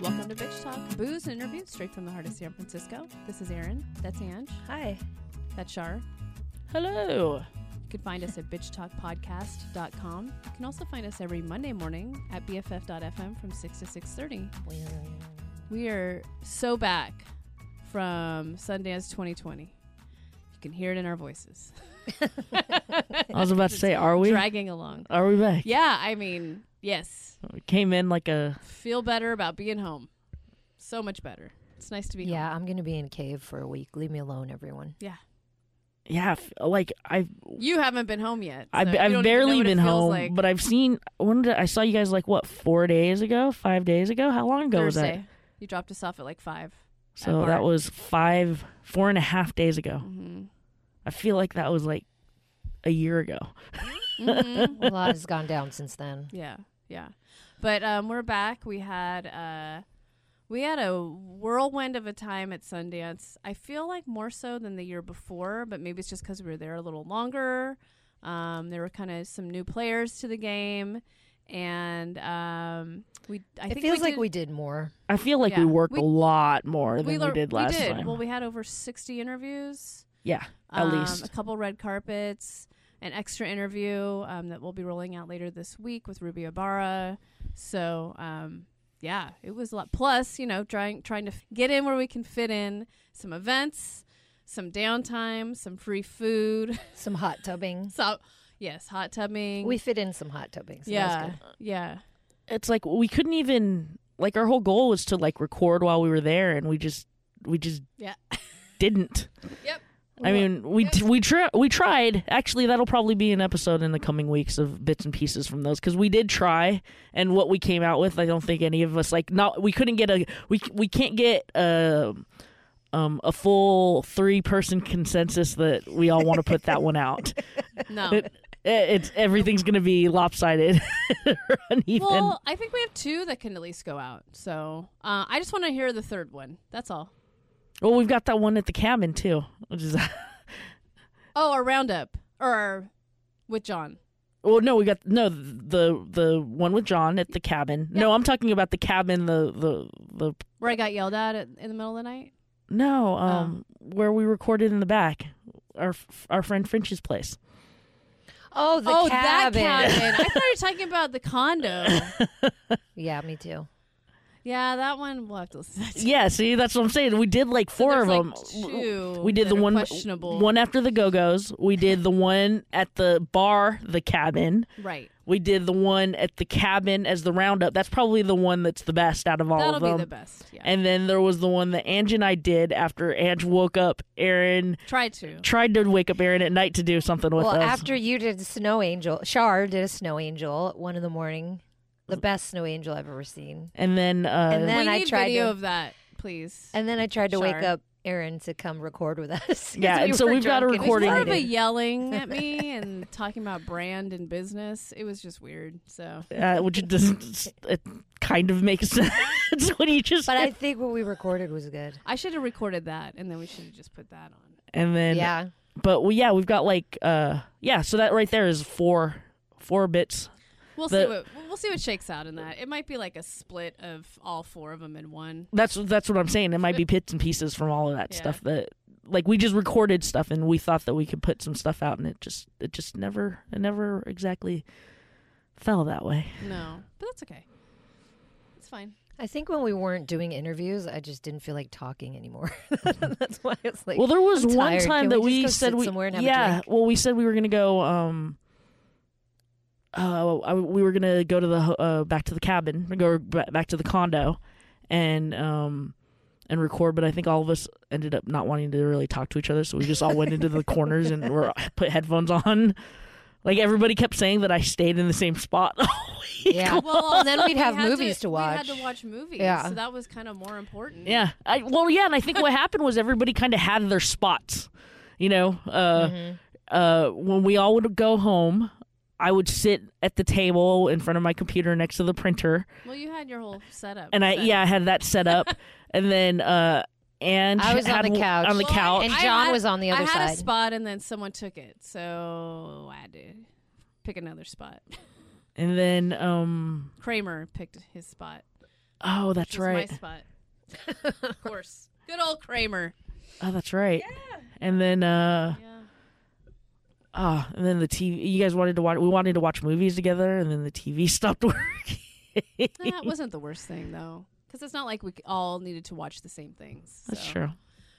Welcome to Bitch Talk, booze and interviews straight from the heart of San Francisco. This is Erin. That's Ange. Hi. That's Shar. Hello. You can find us at bitchtalkpodcast.com. You can also find us every Monday morning at bff.fm from 6 to 6.30. We are so back from Sundance 2020. You can hear it in our voices. I was about to say, are we? Dragging along. Are we back? Yeah, I mean, yes. We came in like a. Feel better about being home. So much better. It's nice to be here. Yeah, home. I'm going to be in cave for a week. Leave me alone, everyone. Yeah. Yeah, like I've You haven't been home yet. I've, so you don't I've barely know what it been home, like. but I've seen. When did I saw you guys like what four days ago, five days ago? How long ago was that? You dropped us off at like five. So that was five, four and a half days ago. hmm I feel like that was like a year ago. Hmm A lot has gone down since then. Yeah, yeah. But um, we're back. We had uh, we had a whirlwind of a time at Sundance. I feel like more so than the year before, but maybe it's just because we were there a little longer. Um, there were kind of some new players to the game, and um, we. I it think feels we like did, we did more. I feel like Yeah, we worked we- a lot more than we, lear- did last we did. time. Well, we had over sixty interviews. yeah, at um, least. a couple red carpets, an extra interview um, that we'll be rolling out later this week with Ruby Ibarra. So um, yeah, it was a lot. Plus, you know, trying trying to f- get in where we can fit in some events, some downtime, some free food. Some hot tubbing. so yes, hot tubbing. We fit in some hot tubbing. So yeah, good. yeah. it's like we couldn't even like our whole goal was to like record while we were there, and we just we just Yeah. didn't. Yep. I mean, we we try we tried. Actually, that'll probably be an episode in the coming weeks of bits and pieces from those because we did try, and what we came out with, I don't think any of us like. Not we couldn't get a we we can't get a um a full three person consensus that we all want to put that one out. No. It, it's everything's gonna be lopsided, uneven. well, I think we have two that can at least go out. So uh, I just want to hear the third one. That's all. Well, we've got that one at the cabin too, which is Oh, our roundup or with John. well, no, we got no the the one with John at the cabin. No, I'm talking about the cabin, the the the Where I got yelled at at in the middle of the night. no, um, where we recorded in the back, our our friend French's place. Oh, the oh, cabin. that cabin. I thought you were talking about the condo. Yeah, me too. Yeah, that one we'll have to listen to. Yeah, see, that's what I'm saying. We did like four there's, of like, them. two we did that the one questionable. one after the Go Go's. We did the one at the bar, the cabin. Right. We did the one at the cabin as the roundup. That's probably the one that's the best out of all That'll of be them. the best. Yeah. And then there was the one that Ange and I did after Ange woke up Erin, tried to. tried to wake up Erin at night to do something with Well, us. Well, after you did Snow Angel, Shar did a Snow Angel at one in the morning. The best Snow Angel I've ever seen. and then, uh, And then we I need tried video to- of that, please. And then I tried to wake up Erin to come record with us. Yeah, we and so we've got a drunk and It was recording. more of a yelling at me and talking about brand and business. It was just weird. So uh, which doesn't, it kind of makes sense when you just, But I think what we recorded was good. I should have recorded that, and then we should have just put that on. and then, yeah. but well, yeah, we've got like, uh, yeah, so that right there is four, four bits. We'll The- see what we'll see what shakes out in that. It might be like a split of all four of them in one. That's, that's what I'm saying. It might be bits and pieces from all of that Yeah. stuff that, like, we just recorded stuff and we thought that we could put some stuff out and it just, it just never, it never exactly fell that way. No, but that's okay. It's fine. I think when we weren't doing interviews, I just didn't feel like talking anymore. That's why it's like. well, there was I'm one tired. time Can that we we, said we somewhere and have a yeah. drink? Well, we said we were gonna go. Um, uh, I- we were gonna go to the uh, back to the cabin, go back to the condo, and um, and record. But I think all of us ended up not wanting to really talk to each other, so we just all went into the corners and were put headphones on. Like everybody kept saying that I stayed in the same spot. yeah. Well, and then we'd have had movies to, We watch. We had to watch movies. Yeah. So that was kind of more important. Yeah. I well yeah, and I think what happened was everybody kind of had their spots. You know, uh Mm-hmm. uh when we all would go home, I would sit at the table in front of my computer next to the printer Well, you had your whole setup. and I set. yeah, I had that set up and then uh and I was on the w- couch. on the Well, couch. And John had- was on the other side. I had a spot, and then someone took it, so I had to pick another spot. and then um Kramer picked his spot. Oh, that's which was right. My spot. of course. Good old Kramer. Oh, that's right. Yeah. And then uh Yeah. Ah, and then the TV. You guys wanted to watch. We wanted to watch movies together, and then the TV stopped working. That wasn't the worst thing though, because it's not like we all needed to watch the same things. That's true.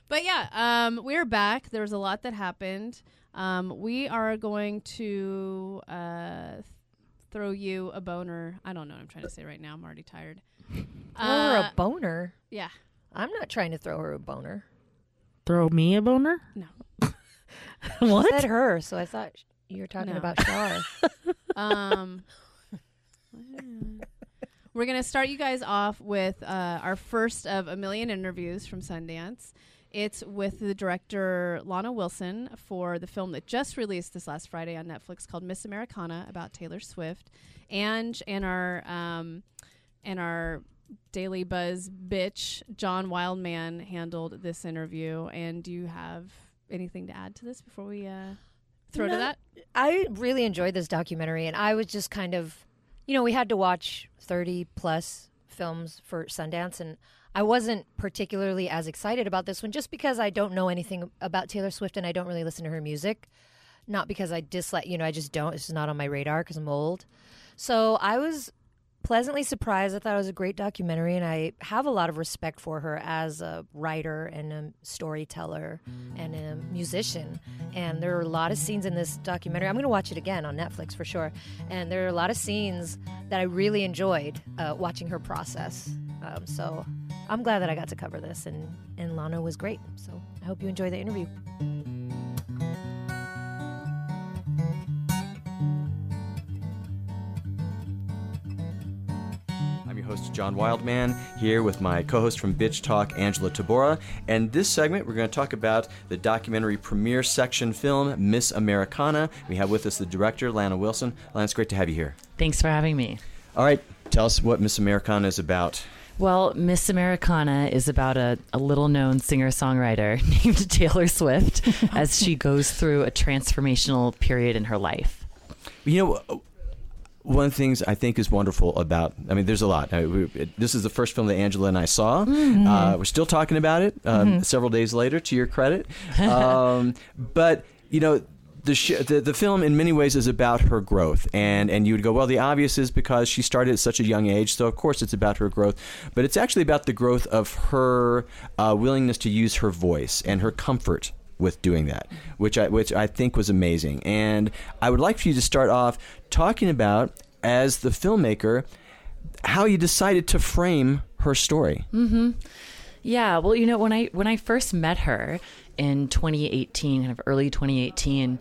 But yeah, um, we're back. There was a lot that happened. Um, we are going to uh, th- throw you a boner. I don't know what I'm trying to say right now. I'm already tired. Throw her Uh, a boner. yeah. I'm not trying to throw her a boner. Throw me a boner? No. what? Said her, so I thought you were talking No. about Shar. Um, we're going to start you guys off with uh, our first of a million interviews from Sundance. It's with the director Lana Wilson for the film that just released this last Friday on Netflix called Miss Americana about Taylor Swift, and and our um, and our Daily Buzz bitch John Wildman handled this interview. And do you have anything to add to this before we uh, throw to that? I really enjoyed this documentary, and I was just kind of, you know, we had to watch 30 plus films for Sundance, and I wasn't particularly as excited about this one just because I don't know anything about Taylor Swift and I don't really listen to her music. Not because I dislike, you know, I just don't. It's just not on my radar because I'm old. So I was pleasantly surprised. I thought it was a great documentary, and I have a lot of respect for her as a writer and a storyteller and a musician. And there are a lot of scenes in this documentary. I'm going to watch it again on Netflix for sure. And there are a lot of scenes that I really enjoyed uh, watching her process. Um, so I'm glad that I got to cover this, and, and Lana was great. So I hope you enjoy the interview. Host, John Wildman, here with my co host from Bitch Talk, Angela Tabora. And this segment, we're going to talk about the documentary premiere section film, Miss Americana. We have with us the director, Lana Wilson. Lana, it's great to have you here. Thanks for having me. All right, tell us what Miss Americana is about. Well, Miss Americana is about a, a little known singer songwriter named Taylor Swift as she goes through a transformational period in her life. You know, one of the things I think is wonderful about, I mean, there's a lot. Uh, we, it, this is the first film that Angela and I saw. Uh, we're still talking about it um, several days later, to your credit. Um, but, you know, the, sh- the the film in many ways is about her growth, and and you would go, well, the obvious is because she started at such a young age, so of course it's about her growth, but it's actually about the growth of her uh, willingness to use her voice and her comfort with doing that, which I which I think was amazing. And I would like for you to start off talking about as the filmmaker how you decided to frame her story. Mm-hmm. Yeah, well, you know, when I when I first met her in 2018, kind of early 2018,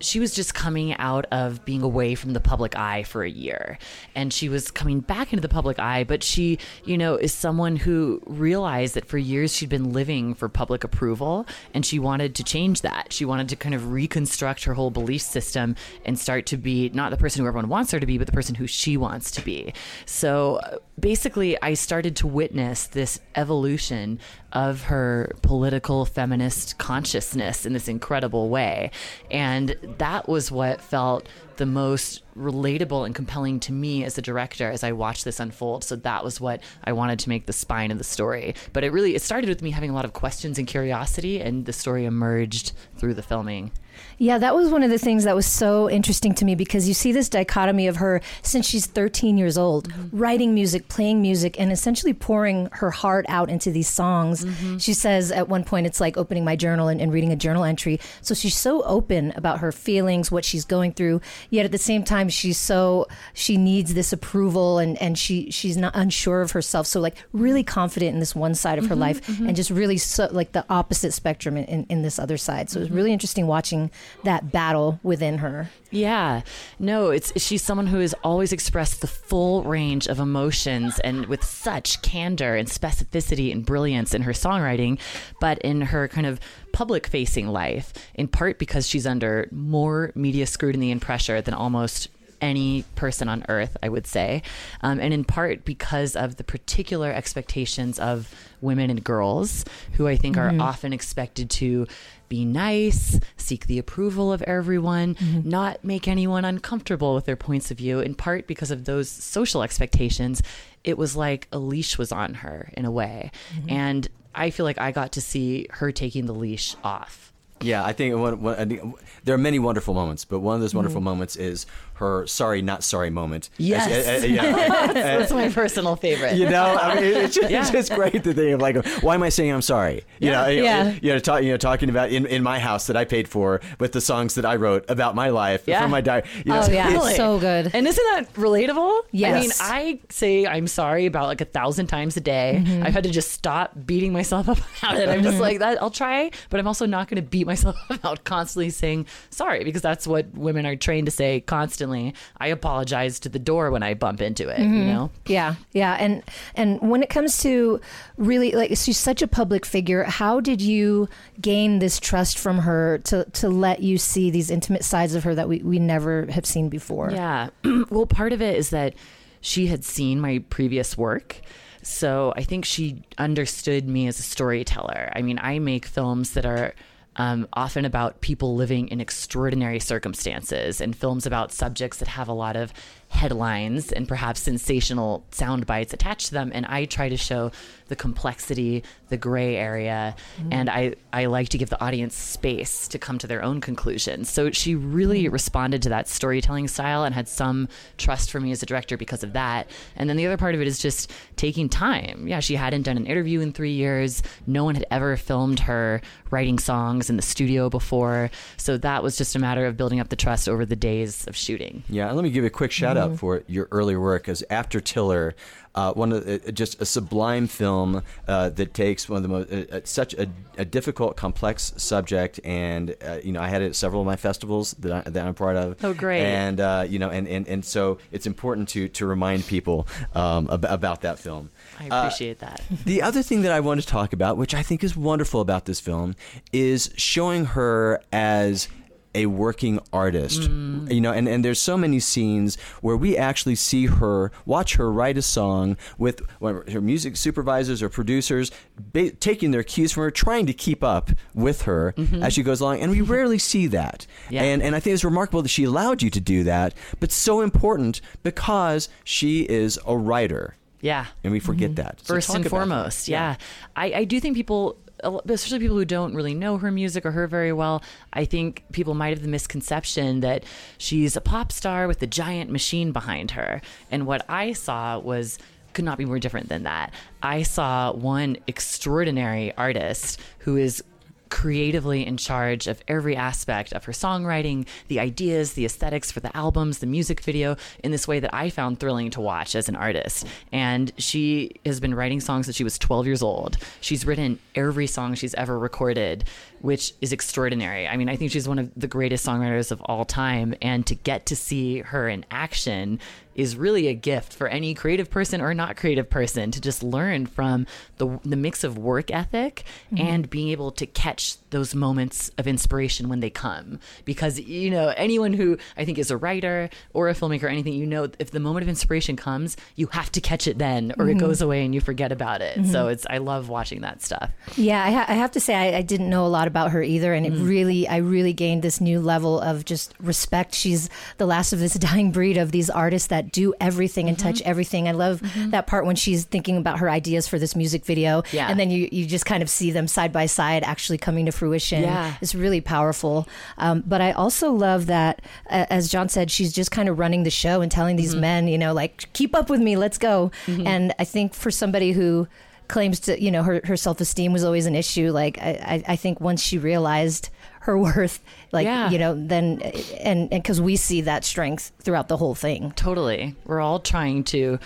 she was just coming out of being away from the public eye for a year. And she was coming back into the public eye but she you know is someone who realized that for years she'd been living for public approval and she wanted to change that. She wanted to kind of reconstruct her whole belief system and start to be not the person who everyone wants her to be but the person who she wants to be. So basically i started to witness this evolution of her political feminist consciousness in this incredible way. And that was what felt the most relatable and compelling to me as a director as I watched this unfold. So that was what I wanted to make the spine of the story. But it really it started with me having a lot of questions and curiosity and the story emerged through the filming. Yeah, that was one of the things that was so interesting to me because you see this dichotomy of her since she's 13 years old, mm-hmm. writing music, playing music, and essentially pouring her heart out into these songs. Mm-hmm. She says at one point it's like opening my journal and, and reading a journal entry. So she's so open about her feelings, what she's going through, yet at the same time she's so she needs this approval and, and she she's not unsure of herself. So like really confident in this one side of her mm-hmm, life and just really so like the opposite spectrum in, in, in this other side. So it was really interesting watching that battle within her. Yeah. No, it's she's someone who has always expressed the full range of emotions and with such candor and specificity and brilliance in her songwriting, but in her kind of public facing life, in part because she's under more media scrutiny and pressure than almost any person on earth, I would say. Um, and in part because of the particular expectations of women and girls who I think are often expected to be nice, seek the approval of everyone, mm-hmm. not make anyone uncomfortable with their points of view, in part because of those social expectations. It was like a leash was on her in a way. Mm-hmm. And I feel like I got to see her taking the leash off. Yeah, I think, one, one, I think there are many wonderful moments, but one of those wonderful moments is her sorry, not sorry moment. Yes. As- uh, uh, yeah. That's my personal favorite. You know, I mean, it's just, Yeah. it's just great to think of like, why am I saying I'm sorry? You know, you know, Yeah. you know, talk, you know, talking about in, in my house that I paid for with the songs that I wrote about my life Yeah. from my diary. You know, Oh, yeah. it's- So good. And isn't that relatable? Yes. I mean, I say I'm sorry about like a thousand times a day. Mm-hmm. I've had to just stop beating myself up about it. I'm just like that. I'll try, but I'm also not going to beat myself about constantly saying sorry because that's what women are trained to say constantly. I apologize to the door when I bump into it. Mm-hmm. You know. Yeah, yeah, and and when it comes to really like she's such a public figure, how did you gain this trust from her to to let you see these intimate sides of her that we we never have seen before? Yeah. well, part of it is that she had seen my previous work. So I think she understood me as a storyteller. I mean, I make films that are um, often about people living in extraordinary circumstances and films about subjects that have a lot of headlines and perhaps sensational sound bites attached to them. And I try to show the complexity, the gray area, and I, I like to give the audience space to come to their own conclusions. So she really responded to that storytelling style and had some trust for me as a director because of that. And then the other part of it is just taking time. Yeah, she hadn't done an interview in three years. No one had ever filmed her writing songs in the studio before. So that was just a matter of building up the trust over the days of shooting. Yeah, let me give you a quick shout Mm-hmm. out for your earlier work as after Tiller. Uh, one of the, uh, just a sublime film uh, that takes one of the most uh, uh, such a, a difficult, complex subject, and uh, you know I had it at several of my festivals that, I, that I'm part of. Oh, great. And uh, you know, and, and, and so it's important to to remind people um, ab- about that film. I appreciate that. the other thing that I want to talk about, which I think is wonderful about this film, is showing her as a working artist. Mm. You know, and, and there's so many scenes where we actually see her, watch her write a song with her music supervisors or producers ba- taking their cues from her, trying to keep up with her mm-hmm. as she goes along. And we mm-hmm. rarely see that. Yeah. And, and I think it's remarkable that she allowed you to do that, but so important because she is a writer. Yeah. And we forget mm-hmm. that. So first and foremost. Yeah. I, I do think people, especially people who don't really know her music or her very well, I think people might have the misconception that she's a pop star with a giant machine behind her. And what I saw was could not be more different than that. I saw one extraordinary artist who is creatively in charge of every aspect of her songwriting, the ideas, the aesthetics for the albums, the music video, in this way that I found thrilling to watch as an artist. And she has been writing songs since she was 12 years old. She's written every song she's ever recorded, which is extraordinary. I mean, I think she's one of the greatest songwriters of all time. And to get to see her in action is really a gift for any creative person or not creative person to just learn from the, the mix of work ethic mm-hmm. and being able to catch those moments of inspiration when they come. Because, you know, anyone who I think is a writer or a filmmaker or anything, you know, if the moment of inspiration comes, you have to catch it then or it mm-hmm. goes away and you forget about it. So mm-hmm. it's, I love watching that stuff. Yeah, I, ha- I have to say I, I didn't know a lot about her either, and it really, I really gained this new level of just respect. She's the last of this dying breed of these artists that do everything and touch everything. I love that part when she's thinking about her ideas for this music video, Yeah. and then you you just kind of see them side by side actually coming to fruition. Yeah. it's really powerful. Um, but I also love that, uh, as John said, she's just kind of running the show and telling these men, you know, like keep up with me, let's go. And I think for somebody who claims to you know her, her self-esteem was always an issue like I, I, think once she realized her worth like Yeah. you know then and and because we see that strength throughout the whole thing Totally. We're all trying to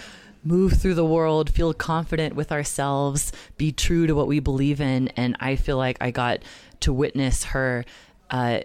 move through the world, feel confident with ourselves, be true to what we believe in. And I feel like I got to witness her uh,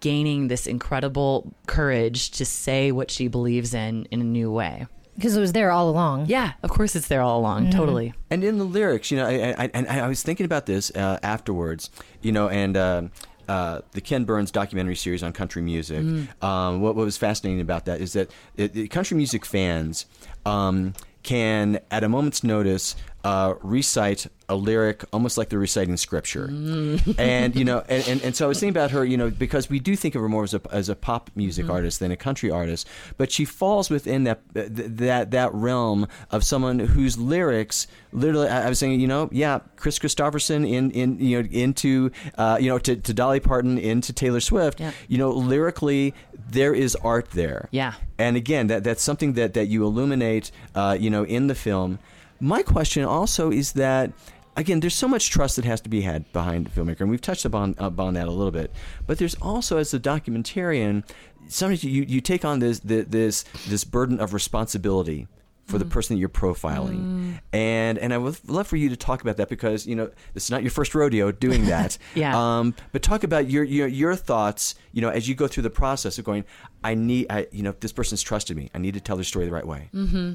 gaining this incredible courage to say what she believes in in a new way. Because it was there all along Yeah, of course it's there all along. Totally. And in the lyrics, you know, I, I, and I was thinking about this uh, afterwards, you know, and uh, uh, the Ken Burns documentary series on country music. Um, what, what was fascinating about that is that it, it- country music fans um, can, at a moment's notice, uh, recite a lyric almost like they're reciting scripture. and you know, and, and, and so I was thinking about her, you know, because we do think of her more as a, as a pop music artist than a country artist, but she falls within that that that realm of someone whose lyrics literally. I I was saying, you know, yeah, Kris Kristofferson in in you know into uh, you know to, to Dolly Parton into Taylor Swift. Yeah. You know, lyrically there is art there. Yeah. And again, that that's something that that you illuminate, uh, you know, in the film. My question also is that. Again, there's so much trust that has to be had behind a filmmaker, and we've touched upon upon that a little bit. But there's also, as a documentarian, sometimes you, you take on this this this burden of responsibility for the mm. person that you're profiling, mm. and and I would love for you to talk about that because you know this is not your first rodeo doing that. Yeah. Um, but talk about your, your your thoughts. You know, as you go through the process of going, I need, I you know, this person's trusted me. I need to tell their story the right way. Mm-hmm.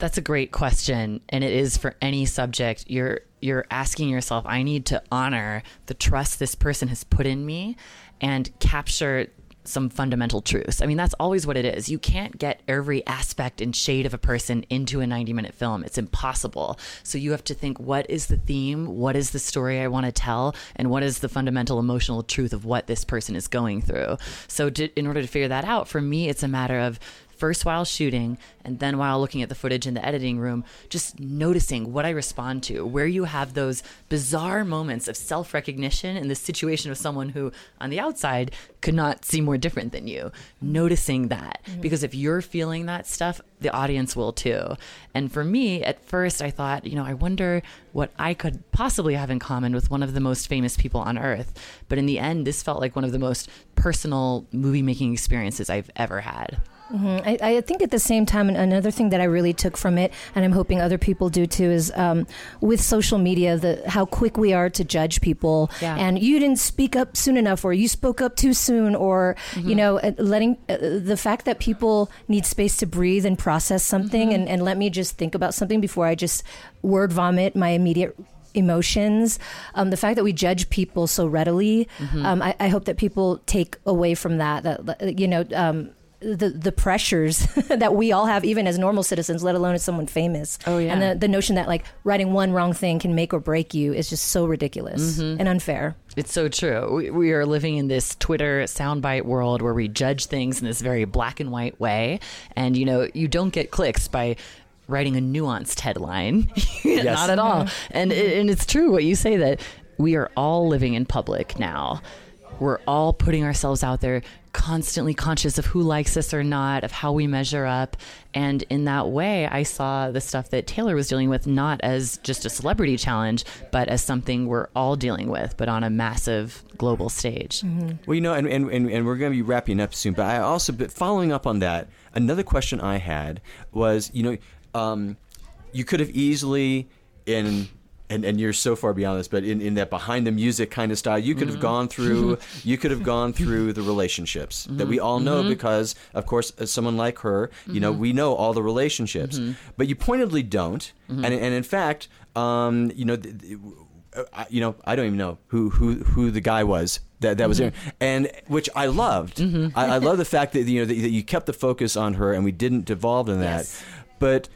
That's a great question, and it is for any subject. You're you're asking yourself, I need to honor the trust this person has put in me, and capture some fundamental truths. I mean, that's always what it is. You can't get every aspect and shade of a person into a 90 minute film. It's impossible. So you have to think what is the theme? What is the story I want to tell? And what is the fundamental emotional truth of what this person is going through? So, to, in order to figure that out, for me, it's a matter of first while shooting and then while looking at the footage in the editing room, just noticing what I respond to, where you have those bizarre moments of self recognition in the situation of someone who, on the outside, could not see more different than you. Noticing that. Mm-hmm. Because if you're feeling that stuff, the audience will too. And for me, at first, I thought, you know, I wonder what I could possibly have in common with one of the most famous people on earth. But in the end, this felt like one of the most personal movie making experiences I've ever had. I, I think at the same time, another thing that I really took from it, and I'm hoping other people do too, is um, with social media, the how quick we are to judge people, Yeah. and you didn't speak up soon enough, or you spoke up too soon, or you know, uh, letting uh, the fact that people need space to breathe and process something, and, and let me just think about something before I just word vomit my immediate emotions. Um, the fact that we judge people so readily um, I, I hope that people take away from that that you know um, the the pressures that we all have, even as normal citizens, let alone as someone famous. Oh, yeah. And the, the notion that like writing one wrong thing can make or break you is just so ridiculous mm-hmm. and unfair. It's so true. We, we are living in this Twitter soundbite world where we judge things in this very black and white way. And, you know, you don't get clicks by writing a nuanced headline. Not at all. Mm-hmm. And, and it's true what you say that we are all living in public now. We're all putting ourselves out there, constantly conscious of who likes us or not, of how we measure up. And in that way, I saw the stuff that Taylor was dealing with not as just a celebrity challenge, but as something we're all dealing with, but on a massive global stage. Well, you know, and, and, and, and we're going to be wrapping up soon, but I also, but following up on that, another question I had was, you know, um, you could have easily, in, and, and you're so far beyond this, but in, in that behind the music kind of style, you could have mm-hmm. gone through, you could have gone through the relationships that we mm-hmm. all know mm-hmm. because, of course, as someone like her, you know, we know all the relationships, but you pointedly don't, and, and in fact, um, you know, th- th- uh, I- you know, I don't even know who who who the guy was that that was there, and which I loved. I, I love the fact that you know that, that you kept the focus on her, and we didn't devolve in that. Yes. But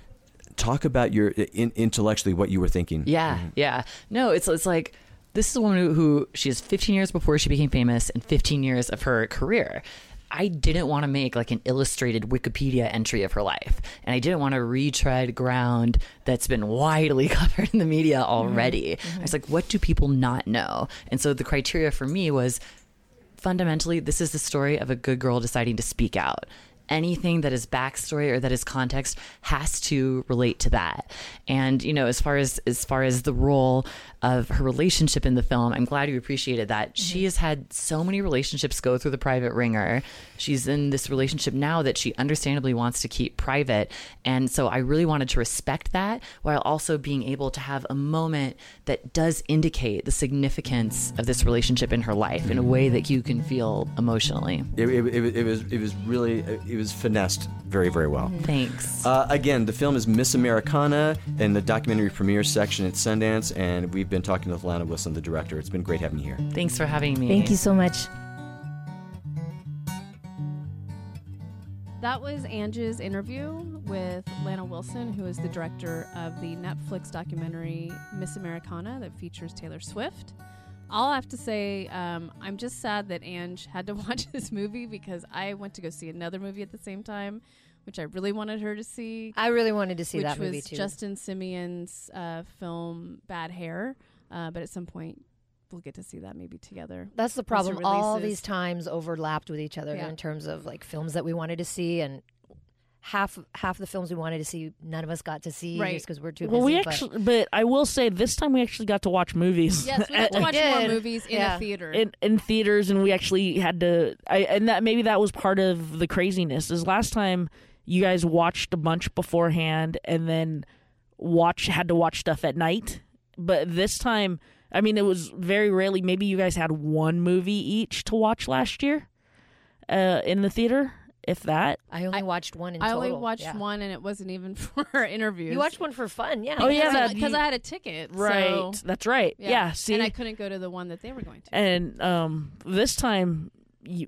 talk about your in, intellectually what you were thinking. Yeah, mm-hmm. yeah. No, it's it's like this is a woman who, who she has 15 years before she became famous and 15 years of her career. I didn't want to make like an illustrated Wikipedia entry of her life, and I didn't want to retread ground that's been widely covered in the media mm-hmm. already. Mm-hmm. I was like, what do people not know? And so the criteria for me was fundamentally, this is the story of a good girl deciding to speak out. Anything that is backstory or that is context has to relate to that. And you know, as far as as far as the role of her relationship in the film, I'm glad you appreciated that. Mm-hmm. She has had so many relationships go through the private wringer. She's in this relationship now that she understandably wants to keep private, and so I really wanted to respect that while also being able to have a moment that does indicate the significance of this relationship in her life in a way that you can feel emotionally. It, it, it, it was it was really it it was finessed very, very well. Thanks. Uh, again, the film is Miss Americana in the documentary premiere section at Sundance, and we've been talking with Lana Wilson, the director. It's been great having you here. Thanks for having me. Thank you so much. That was Angie's interview with Lana Wilson, who is the director of the Netflix documentary Miss Americana that features Taylor Swift. All I have to say, um, I'm just sad that Ange had to watch this movie because I went to go see another movie at the same time, which I really wanted her to see, I really wanted to see which that movie was too. Justin Simien's uh, film Bad Hair. Uh, but at some point, we'll get to see that maybe together. That's the problem. All these times overlapped with each other Yeah. in terms of like films that we wanted to see, and half half of the films we wanted to see, none of us got to see Right. just because we're too Well, busy. we but- actually, but I will say this time we actually got to watch movies. Yes, we got to watch more movies in Yeah. a theater. in, in theaters and we actually had to I and that maybe that was part of the craziness is last time you guys watched a bunch beforehand and then watch had to watch stuff at night but this time I mean it was very rarely maybe you guys had one movie each to watch last year uh in the theater if that I only I- watched one in I total. only watched yeah. one, and it wasn't even for our interviews. You watched one for fun, yeah. Oh, yeah, because you- I had a ticket. right so- that's right yeah, see and I couldn't go to the one that they were going to. and um this time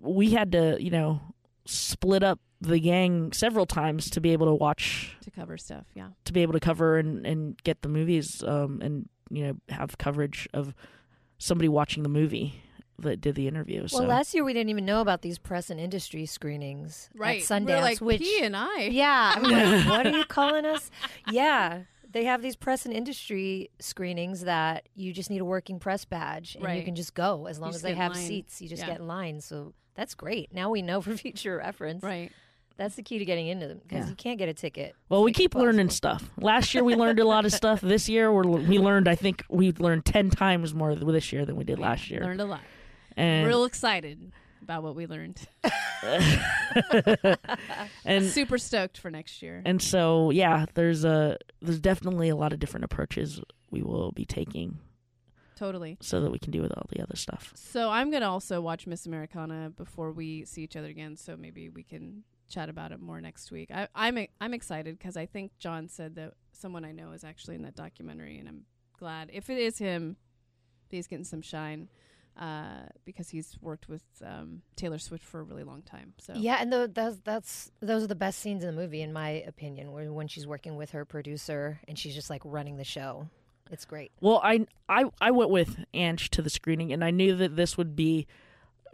we had to you know split up the gang several times to be able to watch to cover stuff, yeah. to be able to cover and, and get the movies um, and you know have coverage of somebody watching the movie that did the interview. Well, so last year we didn't even know about these press and industry screenings Right. at Sundance. We're like which, P and I. yeah, I mean, like, what are you calling us? Yeah, they have these press and industry screenings that you just need a working press badge and you can just go as long just as they have line. seats. You just Yeah. get in line. So that's great. Now we know for future reference. Right. That's the key to getting into them because Yeah. you can't get a ticket. well, we Make it keep learning stuff. Last year we learned a lot of stuff. This year we're, we learned. I think we learned ten times more this year than we did last year. Learned a lot. And Real excited about what we learned. and Super stoked for next year. and so yeah, there's a there's definitely a lot of different approaches we will be taking Totally. so that we can do with all the other stuff. So I'm gonna also watch Miss Americana before we see each other again. So maybe we can chat about it more next week. I, I'm I'm excited because I think John said that someone I know is actually in that documentary, and I'm glad if it is him, he's getting some shine uh, because he's worked with um, Taylor Swift for a really long time. So Yeah, and tho- that's that's those are the best scenes in the movie, in my opinion. Where when she's working with her producer and she's just like running the show, it's great. Well, I I I went with Ange to the screening, and I knew that this would be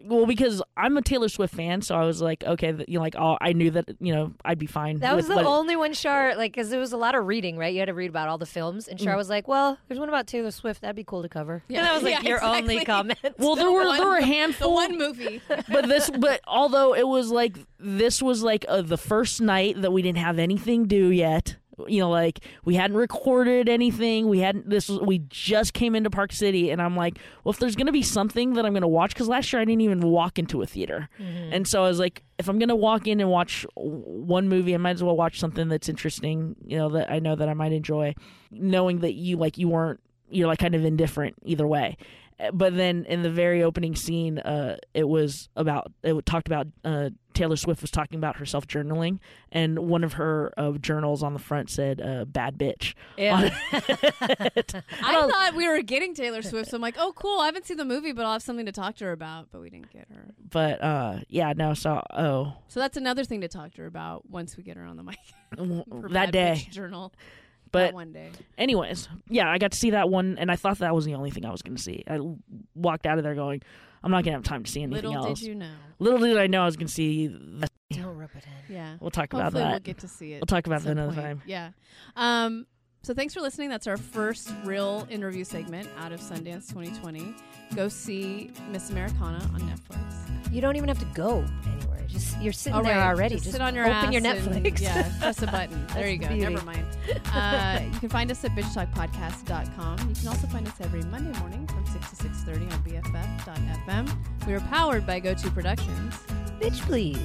well because I'm a Taylor Swift fan, so I was like, okay, you know, like oh, I knew that you know I'd be fine. That was with the what- only one Shar like because there was a lot of reading, right? You had to read about all the films, and Shar Mm. was like, "Well, there's one about Taylor Swift. That'd be cool to cover." Yeah. and that was like Yeah, your only comment. Well, there were one- there were a the handful, one movie. but this but although it was like this was like uh, the first night that we didn't have anything due yet. You know, like we hadn't recorded anything. We hadn't. This was we just came into Park City, and I'm like, well, if there's gonna be something that I'm gonna watch, because last year I didn't even walk into a theater, mm-hmm. and so I was like, if I'm gonna walk in and watch one movie, I might as well watch something that's interesting. You know, that I know that I might enjoy, knowing that you like you weren't you're like kind of indifferent either way. Uh, But then in the very opening scene, uh, it was about it talked about uh, Taylor Swift was talking about herself journaling, and one of her uh, journals on the front said uh, "bad bitch." yeah. I thought we were getting Taylor Swift, so I'm like, oh, cool. I haven't seen the movie, but I'll have something to talk to her about. But we didn't get her. But uh, yeah, no. So oh, So that's another thing to talk to her about once we get her on the mic. That day. Journal. But that one day. anyways, yeah, I got to see that one, and I thought that was the only thing I was going to see. I walked out of there going, I'm not going to have time to see anything Little else. did you know. Little did I know I was going to see. The- Don't rub it in. Yeah. we'll talk about Hopefully that. we'll get to see it. We'll talk about that another point. time. Yeah. Um, so thanks for listening. That's our first real interview segment out of Sundance 2020. Go see Miss Americana on Netflix. You don't even have to go anywhere. Just you're sitting All there right, already. Just, Just, sit on your open your Netflix. yeah, press a button. there you go. the. Never mind. Uh, you can find us at bitchtalkpodcast.com. You can also find us every Monday morning from 6 to 6.30 on BFF.fm. We are powered by GoTo Productions. Bitch, please.